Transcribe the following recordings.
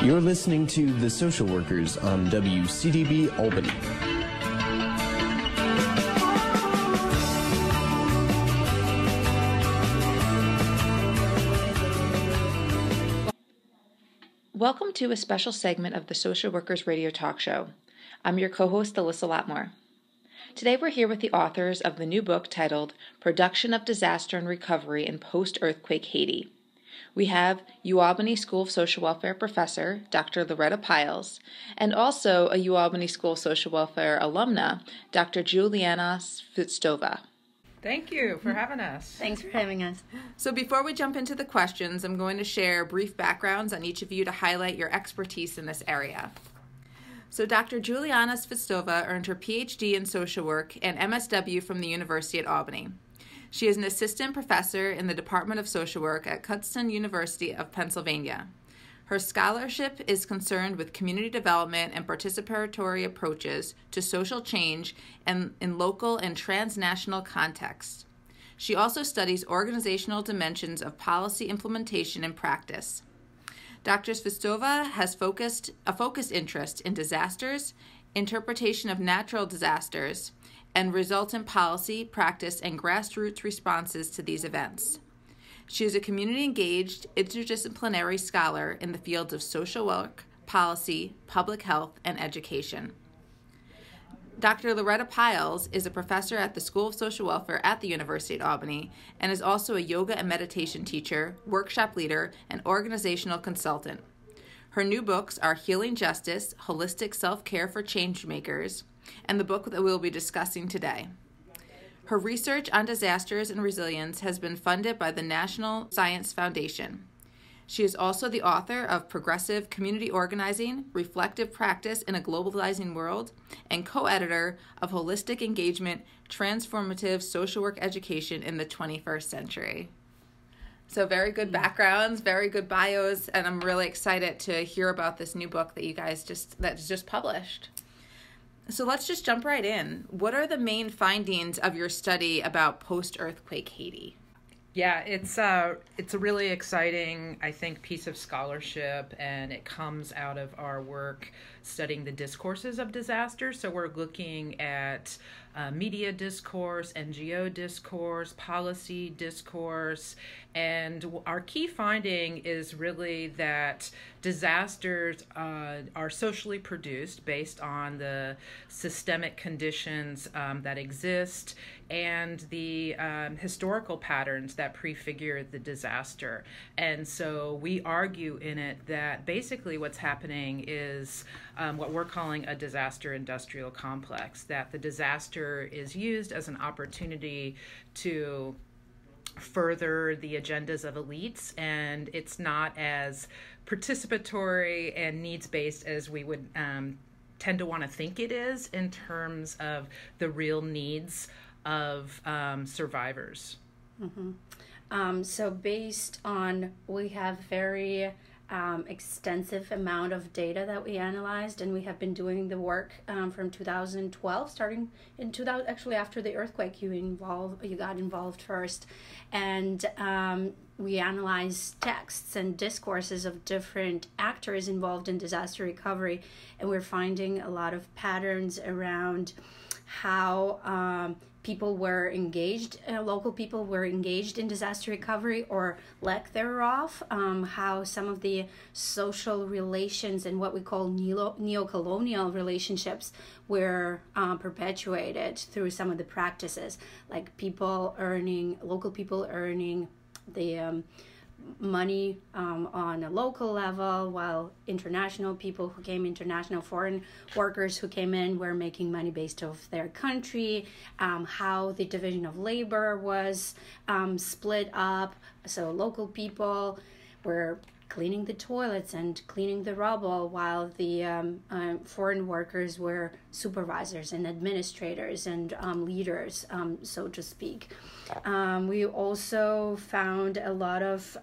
You're listening to The Social Workers on WCDB Albany. Welcome to a special segment of the Social Workers Radio Talk Show. I'm your co host, Alyssa Latmore. Today we're here with the authors of the new book titled Production of Disaster and Recovery in Post Earthquake Haiti. We have UAlbany School of Social Welfare professor, Dr. Loretta Pyles, and also a UAlbany School of Social Welfare alumna, Dr. Juliana Svistova. Thank you for having us. Thanks for having us. So, before we jump into the questions, I'm going to share brief backgrounds on each of you to highlight your expertise in this area. So, Dr. Juliana Svistova earned her PhD in social work and MSW from the University at Albany. She is an assistant professor in the Department of Social Work at Kutztown University of Pennsylvania. Her scholarship is concerned with community development and participatory approaches to social change and in local and transnational contexts. She also studies organizational dimensions of policy implementation and practice. Dr. Svistova has focused a focused interest in disasters, interpretation of natural disasters, and result in policy, practice, and grassroots responses to these events. She is a community engaged, interdisciplinary scholar in the fields of social work, policy, public health, and education. Dr. Loretta Pyles is a professor at the School of Social Welfare at the University of Albany and is also a yoga and meditation teacher, workshop leader, and organizational consultant. Her new books are Healing Justice Holistic Self Care for Changemakers and the book that we'll be discussing today. Her research on disasters and resilience has been funded by the National Science Foundation. She is also the author of Progressive Community Organizing Reflective Practice in a Globalizing World and co editor of Holistic Engagement Transformative Social Work Education in the 21st Century. So, very good backgrounds, very good bios, and I'm really excited to hear about this new book that you guys just that's just published. So let's just jump right in. What are the main findings of your study about post-earthquake Haiti? Yeah, it's uh it's a really exciting, I think, piece of scholarship, and it comes out of our work studying the discourses of disaster. So we're looking at uh, media discourse, NGO discourse, policy discourse, and our key finding is really that disasters uh, are socially produced based on the systemic conditions um, that exist and the um, historical patterns that prefigure the disaster. And so we argue in it that basically what's happening is um, what we're calling a disaster industrial complex, that the disaster is used as an opportunity to further the agendas of elites and it's not as participatory and needs based as we would um, tend to want to think it is in terms of the real needs of um, survivors. Mm-hmm. Um, so, based on, we have very um, extensive amount of data that we analyzed, and we have been doing the work um, from 2012, starting in 2000. Actually, after the earthquake, you involved, you got involved first, and um, we analyzed texts and discourses of different actors involved in disaster recovery, and we're finding a lot of patterns around how um, people were engaged, uh, local people were engaged in disaster recovery or lack thereof, um, how some of the social relations and what we call neo colonial relationships were um, perpetuated through some of the practices, like people earning, local people earning the um, money um, on a local level, while international people who came, international foreign workers who came in, were making money based off their country, um, how the division of labor was um, split up. So local people were cleaning the toilets and cleaning the rubble while the um, um, foreign workers were supervisors and administrators and um, leaders, um, so to speak. Um, we also found a lot of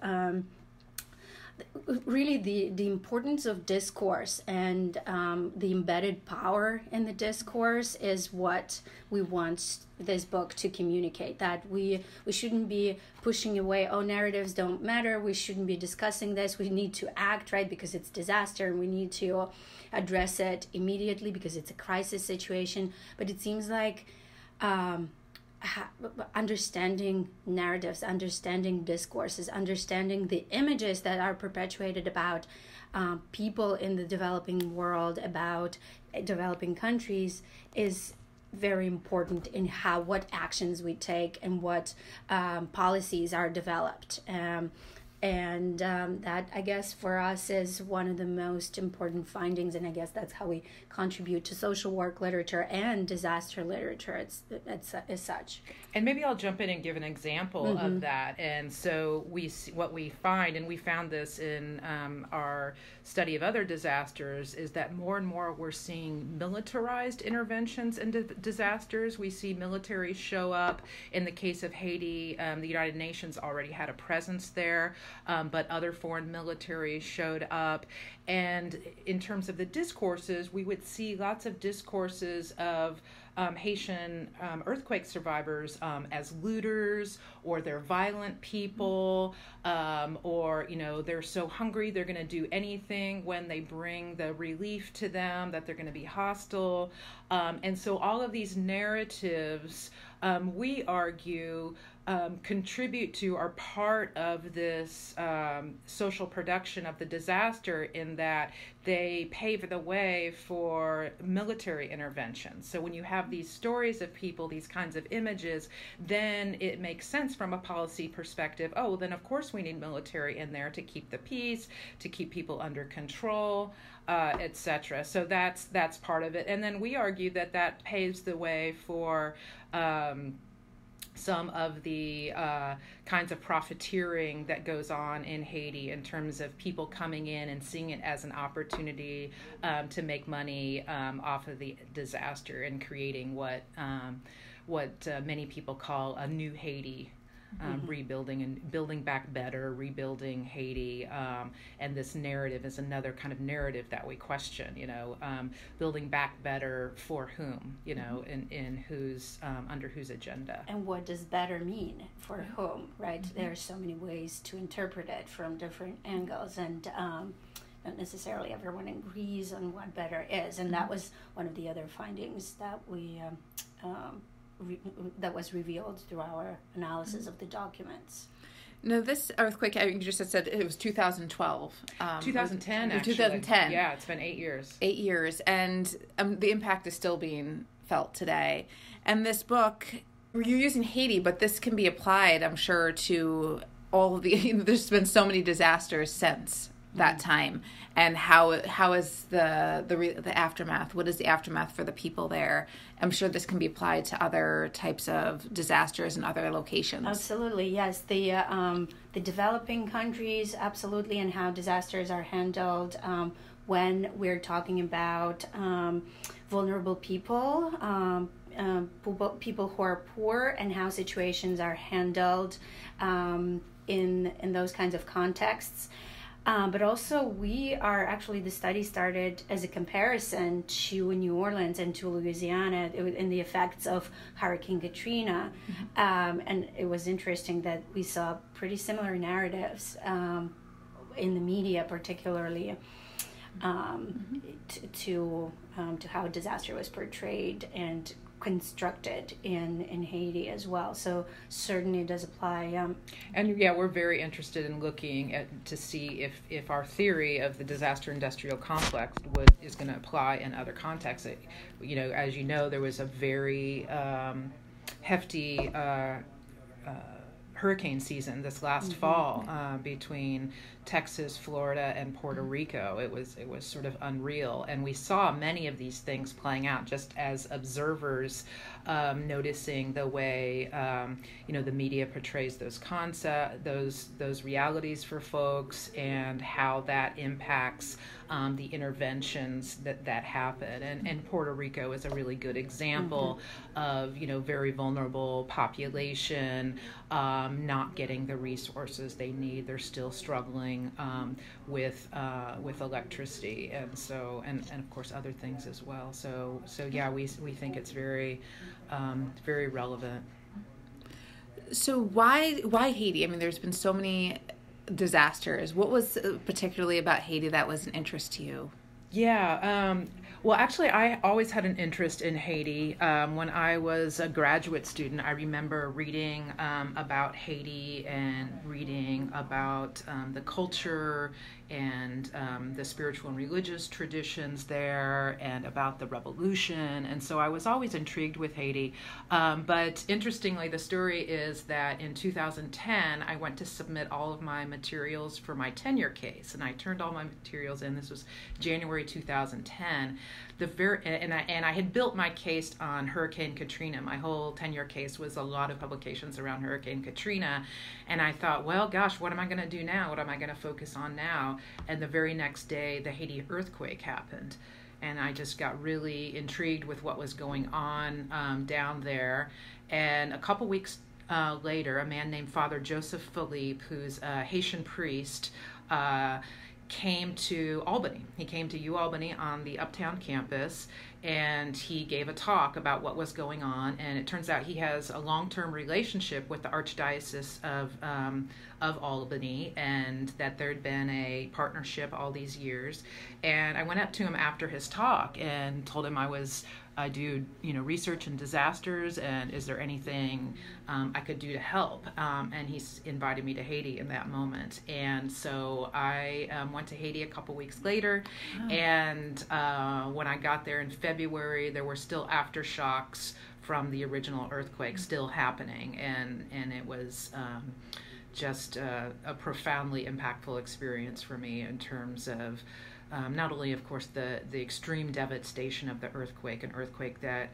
really the the importance of discourse and um, the embedded power in the discourse is what we want this book to communicate that we we shouldn't be pushing away oh narratives don't matter we shouldn't be discussing this we need to act right because it's disaster and we need to address it immediately because it's a crisis situation. But it seems like um, understanding narratives, understanding discourses, understanding the images that are perpetuated about um, people in the developing world, about developing countries, is very important in how what actions we take and what um, policies are developed. Um, and um, that i guess for us is one of the most important findings and i guess that's how we contribute to social work literature and disaster literature. It's, it's as such. And maybe i'll jump in and give an example mm-hmm. of that. And so we what we find and we found this in um, our study of other disasters is that more and more we're seeing militarized interventions into disasters. We see military show up. In the case of haiti um, the united nations already had a presence there um, but other foreign militaries showed up. And in terms of the discourses, we would see lots of discourses of um, Haitian um, earthquake survivors um, as looters or they're violent people um, or you know they're so hungry they're going to do anything when they bring the relief to them that they're going to be hostile um, and so all of these narratives um, we argue um, contribute to are part of this um, social production of the disaster in that they pave the way for military intervention. So when you have these stories of people, these kinds of images, then it makes sense from a policy perspective. Oh, well, then of course we need military in there to keep the peace, to keep people under control. Uh, etc. So that's that's part of it, and then we argue that that paves the way for um, some of the uh, kinds of profiteering that goes on in Haiti in terms of people coming in and seeing it as an opportunity um, to make money um, off of the disaster and creating what um, what uh, many people call a new Haiti um, mm-hmm. rebuilding and building back better, rebuilding Haiti. Um, and this narrative is another kind of narrative that we question, you know, um, building back better for whom, you know, mm-hmm. in, in whose, um, under whose agenda. And what does better mean for whom, right? Mm-hmm. There are so many ways to interpret it from different angles. And, um, not necessarily everyone agrees on what better is. And that mm-hmm. was one of the other findings that we um, re- that was revealed through our analysis mm-hmm. of the documents. No, this earthquake, you just said it was 2012. Um, 2010, actually. 2010. Yeah, it's been eight years. Eight years. And um, the impact is still being felt today. And this book, you're using Haiti, but this can be applied, I'm sure, to all the. There's been so many disasters since that mm-hmm. time and how how is the the the aftermath? What is the aftermath for the people there? I'm sure this can be applied to other types of disasters and other locations. Absolutely yes. The uh, um, the developing countries absolutely and how disasters are handled um, when we're talking about um, vulnerable people um, um, people who are poor and how situations are handled um, in in those kinds of contexts um, but also, we are actually the study started as a comparison to New Orleans and to Louisiana in the effects of Hurricane Katrina. Mm-hmm. Um, and it was interesting that we saw pretty similar narratives um, in the media, particularly. Um, mm-hmm. to to, um, to how disaster was portrayed and constructed in in Haiti as well. So certainly it does apply. Um, and yeah, we're very interested in looking at to see if if our theory of the disaster industrial complex is going to apply in other contexts. It, you know, as you know, there was a very um, hefty. Uh, uh, hurricane season this last mm-hmm. fall uh, between Texas, Florida, and Puerto. Rico. It was it was sort of unreal, and we saw many of these things playing out just as observers um, noticing the way um, you know the media portrays those concept those those realities for folks and how that impacts um, the interventions that that happen and and Puerto Rico is a really good example mm-hmm. of you know very vulnerable population um, not getting the resources they need they're still struggling um, with uh, with electricity and so and, and of course other things as well so so yeah we we think it's very um, very relevant. So why why Haiti? I mean, there's been so many disasters. What was uh, particularly about Haiti that was an interest to you? Yeah. Um, well, actually, I always had an interest in Haiti. Um, when I was a graduate student, I remember reading um, about Haiti and reading about um, the culture and um, the spiritual and religious traditions there and about the revolution. And so I was always intrigued with Haiti. Um, but interestingly, the story is that in 2010, I went to submit all of my materials for my tenure case. And I turned all my materials in. This was January 2010 the very and I and I had built my case on Hurricane Katrina. My whole tenure case was a lot of publications around Hurricane Katrina, and I thought, well, gosh, what am I going to do now? What am I going to focus on now? And the very next day, the Haiti earthquake happened, and I just got really intrigued with what was going on um, down there. And a couple weeks uh, later, a man named Father Joseph Philippe, who's a Haitian priest. Uh, came to Albany. He came to U Albany on the Uptown campus and he gave a talk about what was going on. And it turns out he has a long term relationship with the Archdiocese of, um, of Albany and that there'd been a partnership all these years. And I went up to him after his talk and told him I was I do, you know, research in disasters, and is there anything um, I could do to help? Um, and he's invited me to Haiti in that moment, and so I um, went to Haiti a couple weeks later, oh. and uh, when I got there in February, there were still aftershocks from the original earthquake still happening, and and it was. Um, just uh, a profoundly impactful experience for me in terms of um, not only, of course, the, the extreme devastation of the earthquake, an earthquake that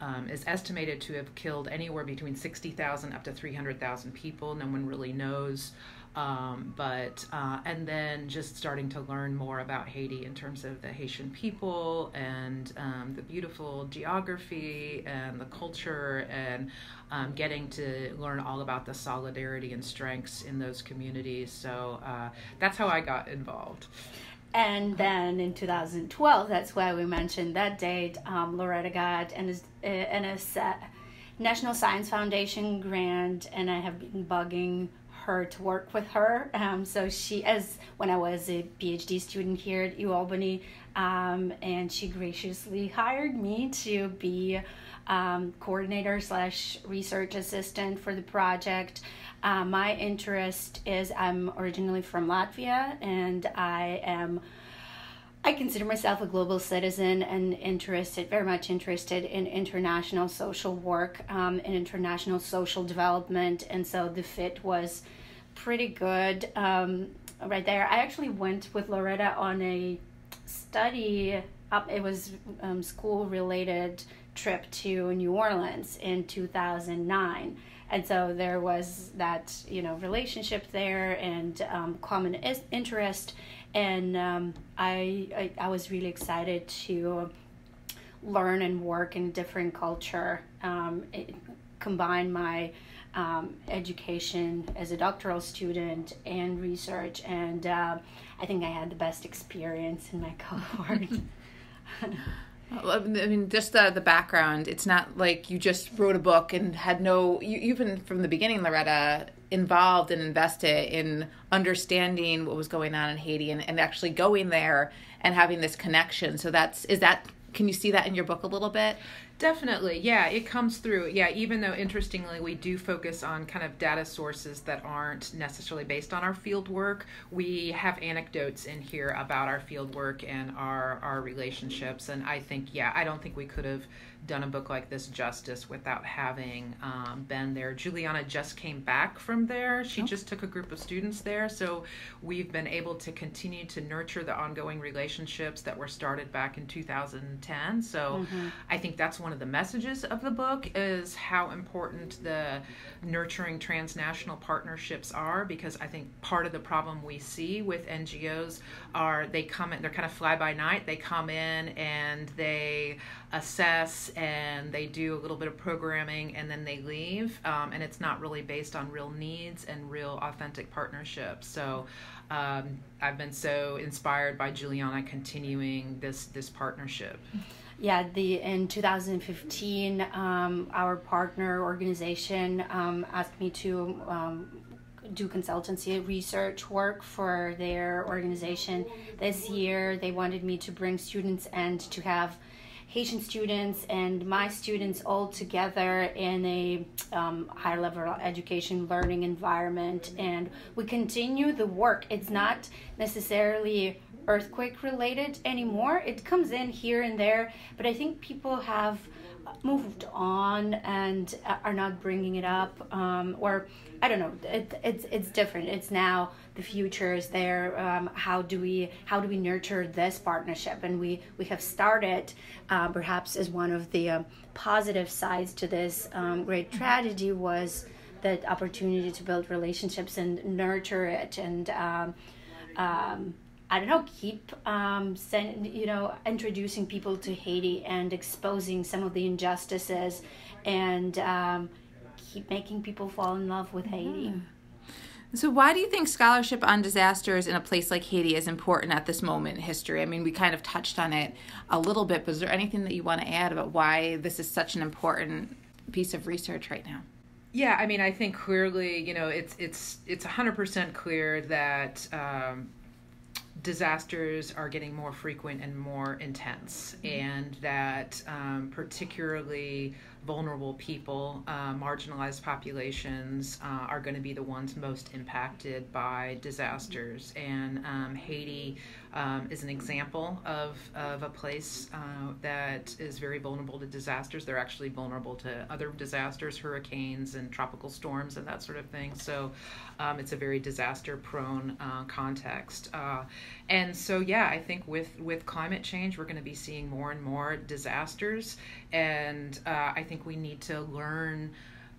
um, is estimated to have killed anywhere between 60,000 up to 300,000 people. No one really knows. Um, but, uh, and then just starting to learn more about Haiti in terms of the Haitian people and um, the beautiful geography and the culture and um, getting to learn all about the solidarity and strengths in those communities. So uh, that's how I got involved. And then in 2012, that's why we mentioned that date, um, Loretta got an, an a National Science Foundation grant, and I have been bugging her to work with her. Um, so she, as when I was a PhD student here at UAlbany, um, and she graciously hired me to be um, coordinator slash research assistant for the project. Uh, my interest is I'm originally from Latvia and I am. I consider myself a global citizen and interested, very much interested in international social work um, and international social development. And so the fit was pretty good um, right there. I actually went with Loretta on a study, up, it was um, school related trip to New Orleans in 2009 and so there was that you know relationship there and um, common is- interest and um, I, I, I was really excited to learn and work in different culture um, it, combine my um, education as a doctoral student and research and uh, i think i had the best experience in my cohort I mean, just the the background. It's not like you just wrote a book and had no. You, you've been from the beginning, Loretta, involved and invested in understanding what was going on in Haiti and, and actually going there and having this connection. So that's is that. Can you see that in your book a little bit? Definitely, yeah, it comes through. Yeah, even though interestingly we do focus on kind of data sources that aren't necessarily based on our field work, we have anecdotes in here about our field work and our our relationships. And I think, yeah, I don't think we could have done a book like this justice without having um, been there. Juliana just came back from there. She oh. just took a group of students there. So we've been able to continue to nurture the ongoing relationships that were started back in 2010. So mm-hmm. I think that's one one of the messages of the book is how important the nurturing transnational partnerships are because I think part of the problem we see with NGOs are they come in, they're kind of fly by night. They come in and they assess and they do a little bit of programming and then they leave. Um, and it's not really based on real needs and real authentic partnerships. So um, I've been so inspired by Juliana continuing this this partnership. Yeah, the in 2015, um, our partner organization um, asked me to um, do consultancy research work for their organization. This year, they wanted me to bring students and to have Haitian students and my students all together in a um, higher level education learning environment. And we continue the work. It's not necessarily earthquake related anymore. It comes in here and there, but I think people have moved on and are not bringing it up um, or i don't know it, it's it's different it's now the future is there um, how do we how do we nurture this partnership? And we we have started uh, perhaps as one of the um, positive sides to this um, great tragedy was the opportunity to build relationships and nurture it and um, um, I don't know, keep um, send, you know introducing people to Haiti and exposing some of the injustices, and um, keep making people fall in love with Haiti. So, why do you think scholarship on disasters in a place like Haiti is important at this moment in history? I mean, we kind of touched on it a little bit, but is there anything that you want to add about why this is such an important piece of research right now? Yeah, I mean, I think clearly, you know, it's it's it's hundred percent clear that um, disasters are getting more frequent and more intense, mm-hmm. and that um, particularly vulnerable people, uh, marginalized populations, uh, are going to be the ones most impacted by disasters. And um, Haiti um, is an example of, of a place uh, that is very vulnerable to disasters. They're actually vulnerable to other disasters, hurricanes, and tropical storms, and that sort of thing. So um, it's a very disaster prone uh, context. Uh, and so, yeah, I think with, with climate change, we're going to be seeing more and more disasters. And uh, I think we need to learn.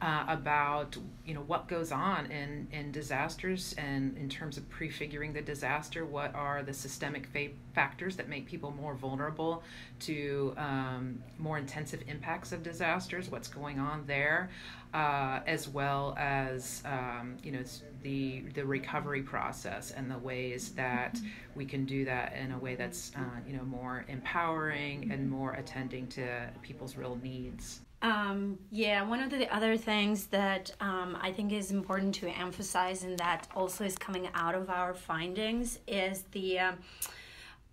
Uh, about you know what goes on in in disasters and in terms of prefiguring the disaster what are the systemic fa- factors that make people more vulnerable to um, more intensive impacts of disasters what's going on there uh, as well as um, you know the the recovery process and the ways that we can do that in a way that's uh, you know more empowering and more attending to people's real needs. Um, yeah, one of the other things that um, I think is important to emphasize, and that also is coming out of our findings, is the um,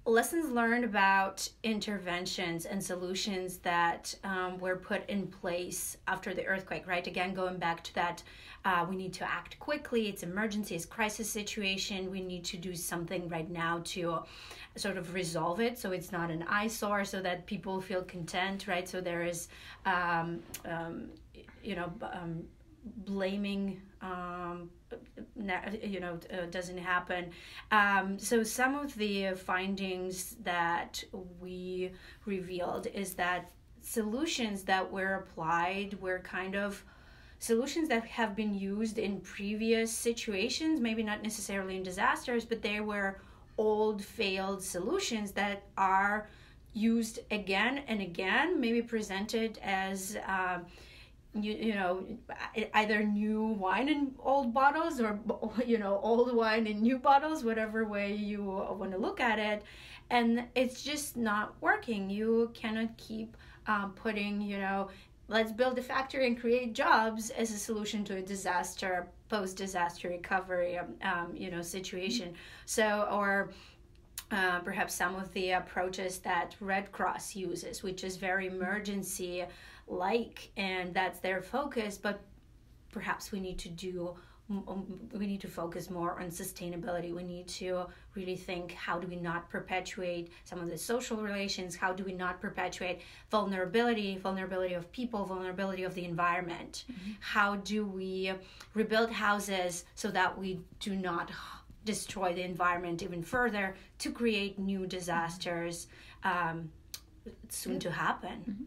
lessons learned about interventions and solutions that um, were put in place after the earthquake right? Again going back to that uh, we need to act quickly. It's emergency it's crisis situation. We need to do something right now to sort of resolve it so it's not an eyesore so that people feel content right? So there is um, um, you know um, blaming um, you know uh, doesn't happen. Um, so some of the findings that we revealed is that solutions that were applied were kind of solutions that have been used in previous situations maybe not necessarily in disasters but they were old failed solutions that are used again and again maybe presented as uh, you, you know either new wine in old bottles or you know old wine in new bottles whatever way you want to look at it. And it's just not working. You cannot keep um, putting you know let's build a factory and create jobs as a solution to a disaster post disaster recovery um, um, you know situation. So or uh, perhaps some of the approaches that Red Cross uses, which is very emergency like and that's their focus but perhaps we need to do we need to focus more on sustainability we need to really think how do we not perpetuate some of the social relations how do we not perpetuate vulnerability vulnerability of people vulnerability of the environment mm-hmm. how do we rebuild houses so that we do not destroy the environment even further to create new disasters um, soon to happen mm-hmm.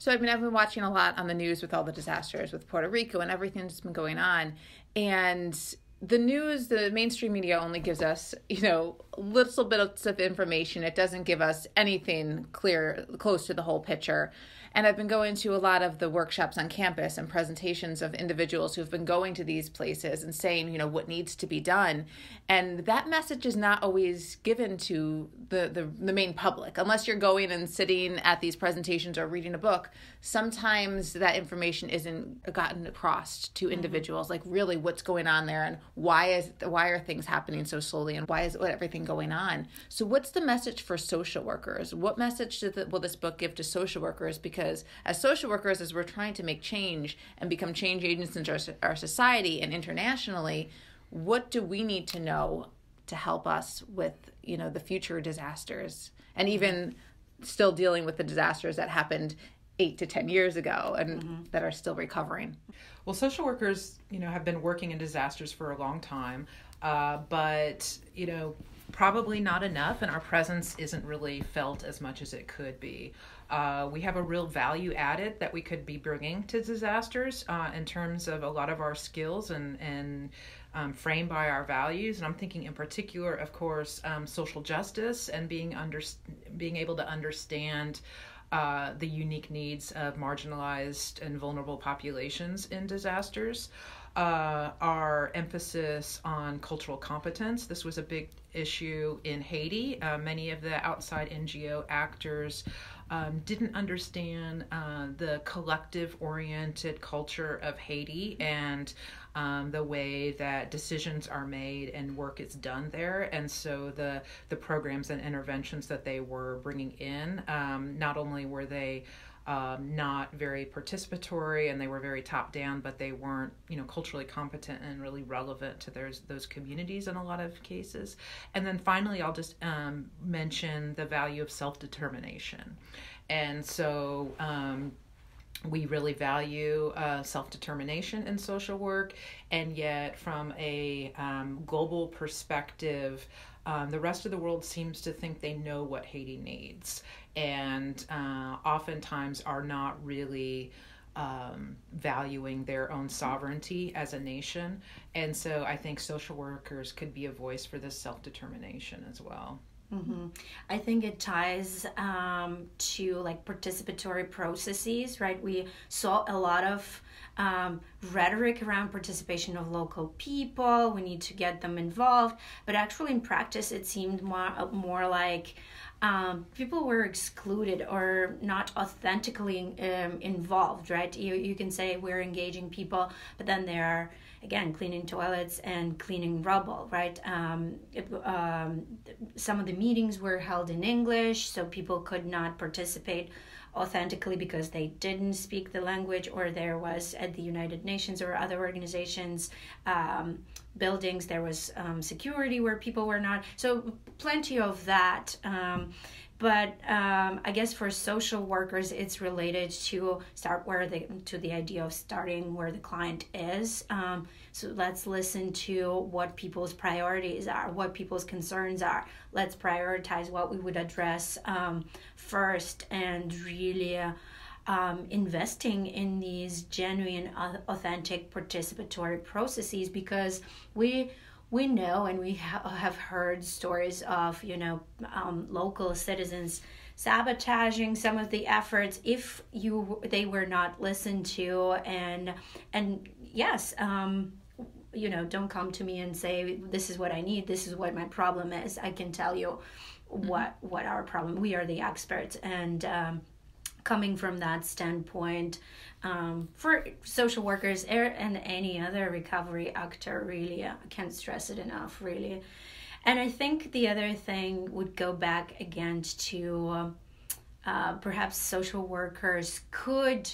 So, I mean, I've been watching a lot on the news with all the disasters with Puerto Rico and everything that's been going on. And the news, the mainstream media only gives us, you know, little bits of information. It doesn't give us anything clear, close to the whole picture. And I've been going to a lot of the workshops on campus and presentations of individuals who've been going to these places and saying, you know, what needs to be done. And that message is not always given to the, the, the main public. Unless you're going and sitting at these presentations or reading a book, sometimes that information isn't gotten across to mm-hmm. individuals, mm-hmm. like really what's going on there and why is why are things happening so slowly and why is everything going on. So what's the message for social workers? What message the, will this book give to social workers? Because because as social workers, as we're trying to make change and become change agents in our, our society and internationally, what do we need to know to help us with you know the future disasters and even still dealing with the disasters that happened eight to ten years ago and mm-hmm. that are still recovering? Well social workers you know have been working in disasters for a long time uh, but you know probably not enough and our presence isn't really felt as much as it could be uh, we have a real value added that we could be bringing to disasters uh, in terms of a lot of our skills and and um, framed by our values. And I'm thinking in particular, of course, um, social justice and being under being able to understand. Uh, the unique needs of marginalized and vulnerable populations in disasters. Uh, our emphasis on cultural competence. This was a big issue in Haiti. Uh, many of the outside NGO actors um, didn't understand uh, the collective oriented culture of Haiti and um, the way that decisions are made and work is done there. And so the, the programs and interventions that they were bringing in, um, not only were they um, not very participatory and they were very top down, but they weren't, you know, culturally competent and really relevant to those those communities in a lot of cases. And then finally, I'll just um, mention the value of self determination, and so. Um, we really value uh, self determination in social work, and yet, from a um, global perspective, um, the rest of the world seems to think they know what Haiti needs and uh, oftentimes are not really um, valuing their own sovereignty as a nation. And so I think social workers could be a voice for this self determination as well. Mm-hmm. I think it ties um, to like participatory processes, right? We saw a lot of um, rhetoric around participation of local people. We need to get them involved, but actually in practice, it seemed more more like um, people were excluded or not authentically um, involved, right? You, you can say we're engaging people, but then there are, again, cleaning toilets and cleaning rubble, right? Um, it, um, some of the meetings were held in English, so people could not participate authentically because they didn't speak the language or there was at the united nations or other organizations um, buildings there was um, security where people were not. So plenty of that um, but um, I guess for social workers, it's related to start where the to the idea of starting where the client is. Um, so let's listen to what people's priorities are, what people's concerns are. Let's prioritize what we would address um, first, and really. Um, investing in these genuine, authentic, participatory processes because we we know and we ha- have heard stories of you know um, local citizens sabotaging some of the efforts if you they were not listened to and and yes um, you know don't come to me and say this is what i need. This is what my problem is. I can tell you what what our problem we are the experts and um, coming from that standpoint um, for social workers and any other recovery actor really i can't stress it enough really. And i think the other thing would go back again to uh, perhaps social workers could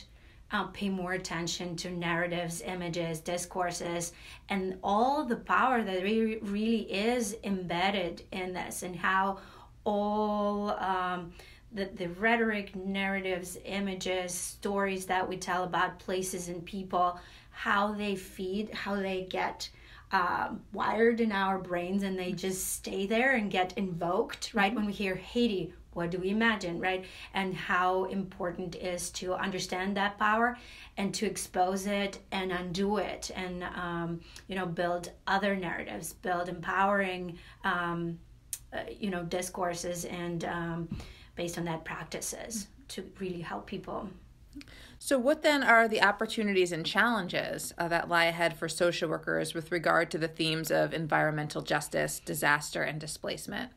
uh, pay more attention to narratives, images, discourses, and all the power that really, really is embedded in this, and how all um, the, the rhetoric, narratives, images, stories that we tell about places and people, how they feed, how they get um, wired in our brains and they just stay there and get invoked, right? When we hear Haiti, what do we imagine right and how important is to understand that power and to expose it and undo it and um, you know build other narratives build empowering um, uh, you know discourses and um, based on that practices to really help people so, what then are the opportunities and challenges uh, that lie ahead for social workers with regard to the themes of environmental justice, disaster, and displacement?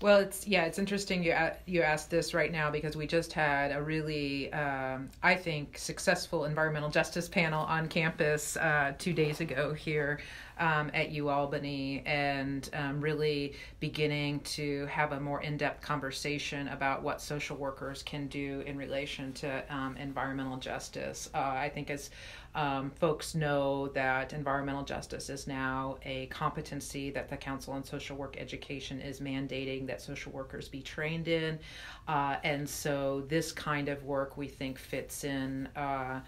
Well, it's yeah, it's interesting you you asked this right now because we just had a really, um, I think, successful environmental justice panel on campus uh, two days ago here um, at UAlbany, and um, really beginning to have a more in depth conversation about what social workers can do in relation to um, environmental justice. Uh, I think as um, folks know that environmental justice is now a competency that the Council on Social Work Education is mandating that social workers be trained in. Uh, and so this kind of work we think fits in. Uh,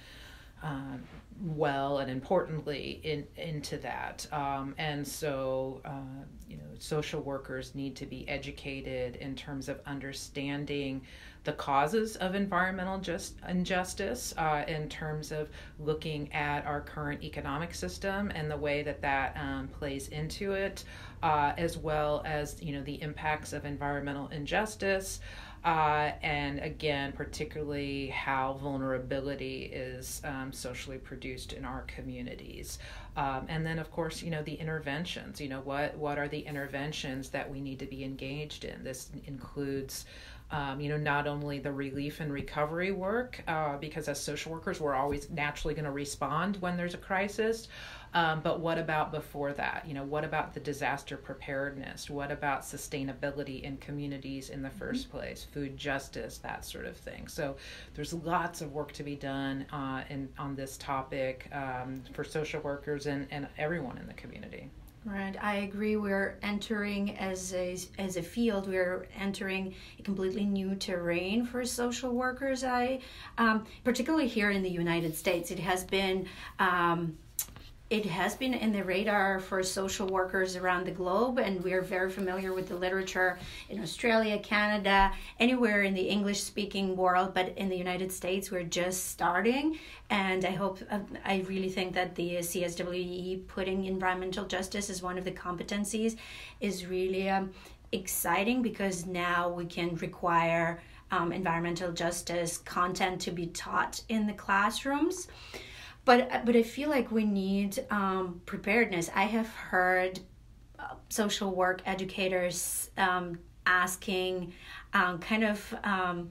um, well and importantly in into that. Um, and so uh, you know social workers need to be educated in terms of understanding the causes of environmental just injustice uh, in terms of looking at our current economic system and the way that that um, plays into it uh, as well as you know the impacts of environmental injustice uh, and again, particularly how vulnerability is um, socially produced in our communities. Um, and then, of course, you know the interventions. You know what what are the interventions that we need to be engaged in? This includes. Um, you know, not only the relief and recovery work, uh, because as social workers, we're always naturally going to respond when there's a crisis, um, but what about before that? You know, what about the disaster preparedness? What about sustainability in communities in the 1st mm-hmm. place? Food justice, that sort of thing. So there's lots of work to be done uh, in, on this topic um, for social workers and, and everyone in the community. Right, I agree. We're entering as a as a field. We're entering a completely new terrain for social workers. I, um, particularly here in the United States, it has been um, it has been in the radar for social workers around the globe, and we're very familiar with the literature in Australia, Canada, anywhere in the English speaking world. But in the United States, we're just starting. And I hope, uh, I really think that the CSWE putting environmental justice as one of the competencies is really um, exciting because now we can require um, environmental justice content to be taught in the classrooms but but I feel like we need um, preparedness. I have heard uh, social work educators um, asking, um, kind of um,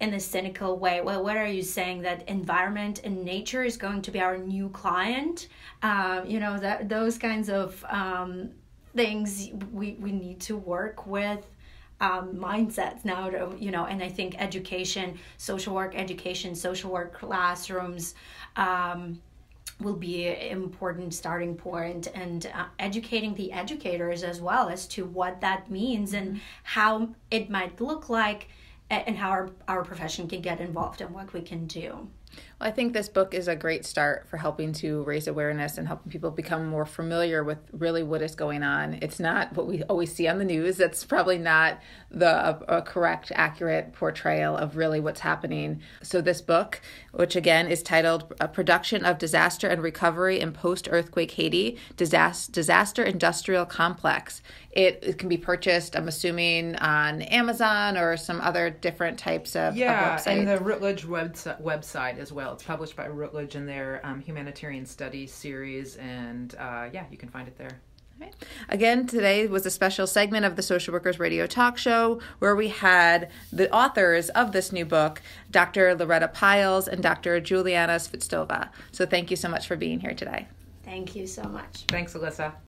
in a cynical way. Well, what are you saying that environment and nature is going to be our new client? Um, you know that those kinds of um, things we we need to work with um, mindsets now to, you know and i think education social work education social work classrooms um, will be an important starting point and uh, educating the educators as well as to what that means and mm-hmm. how it might look like and how our, our profession can get involved and what we can do well, I think this book is a great start for helping to raise awareness and helping people become more familiar with really what is going on. It's not what we always see on the news. That's probably not the a, a correct, accurate portrayal of really what's happening. So this book, which again is titled "A Production of Disaster and Recovery in Post-Earthquake Haiti: Disaster, Disaster Industrial Complex," it, it, can be purchased. I'm assuming on Amazon or some other different types of yeah, of and the Routledge website, website as well. It's published by Routledge in their um, humanitarian studies series, and uh, yeah, you can find it there. Again, today was a special segment of the Social Workers Radio Talk Show where we had the authors of this new book, Dr. Loretta Pyles and Dr. Juliana Svistova. So thank you so much for being here today. Thank you so much. Thanks, Alyssa.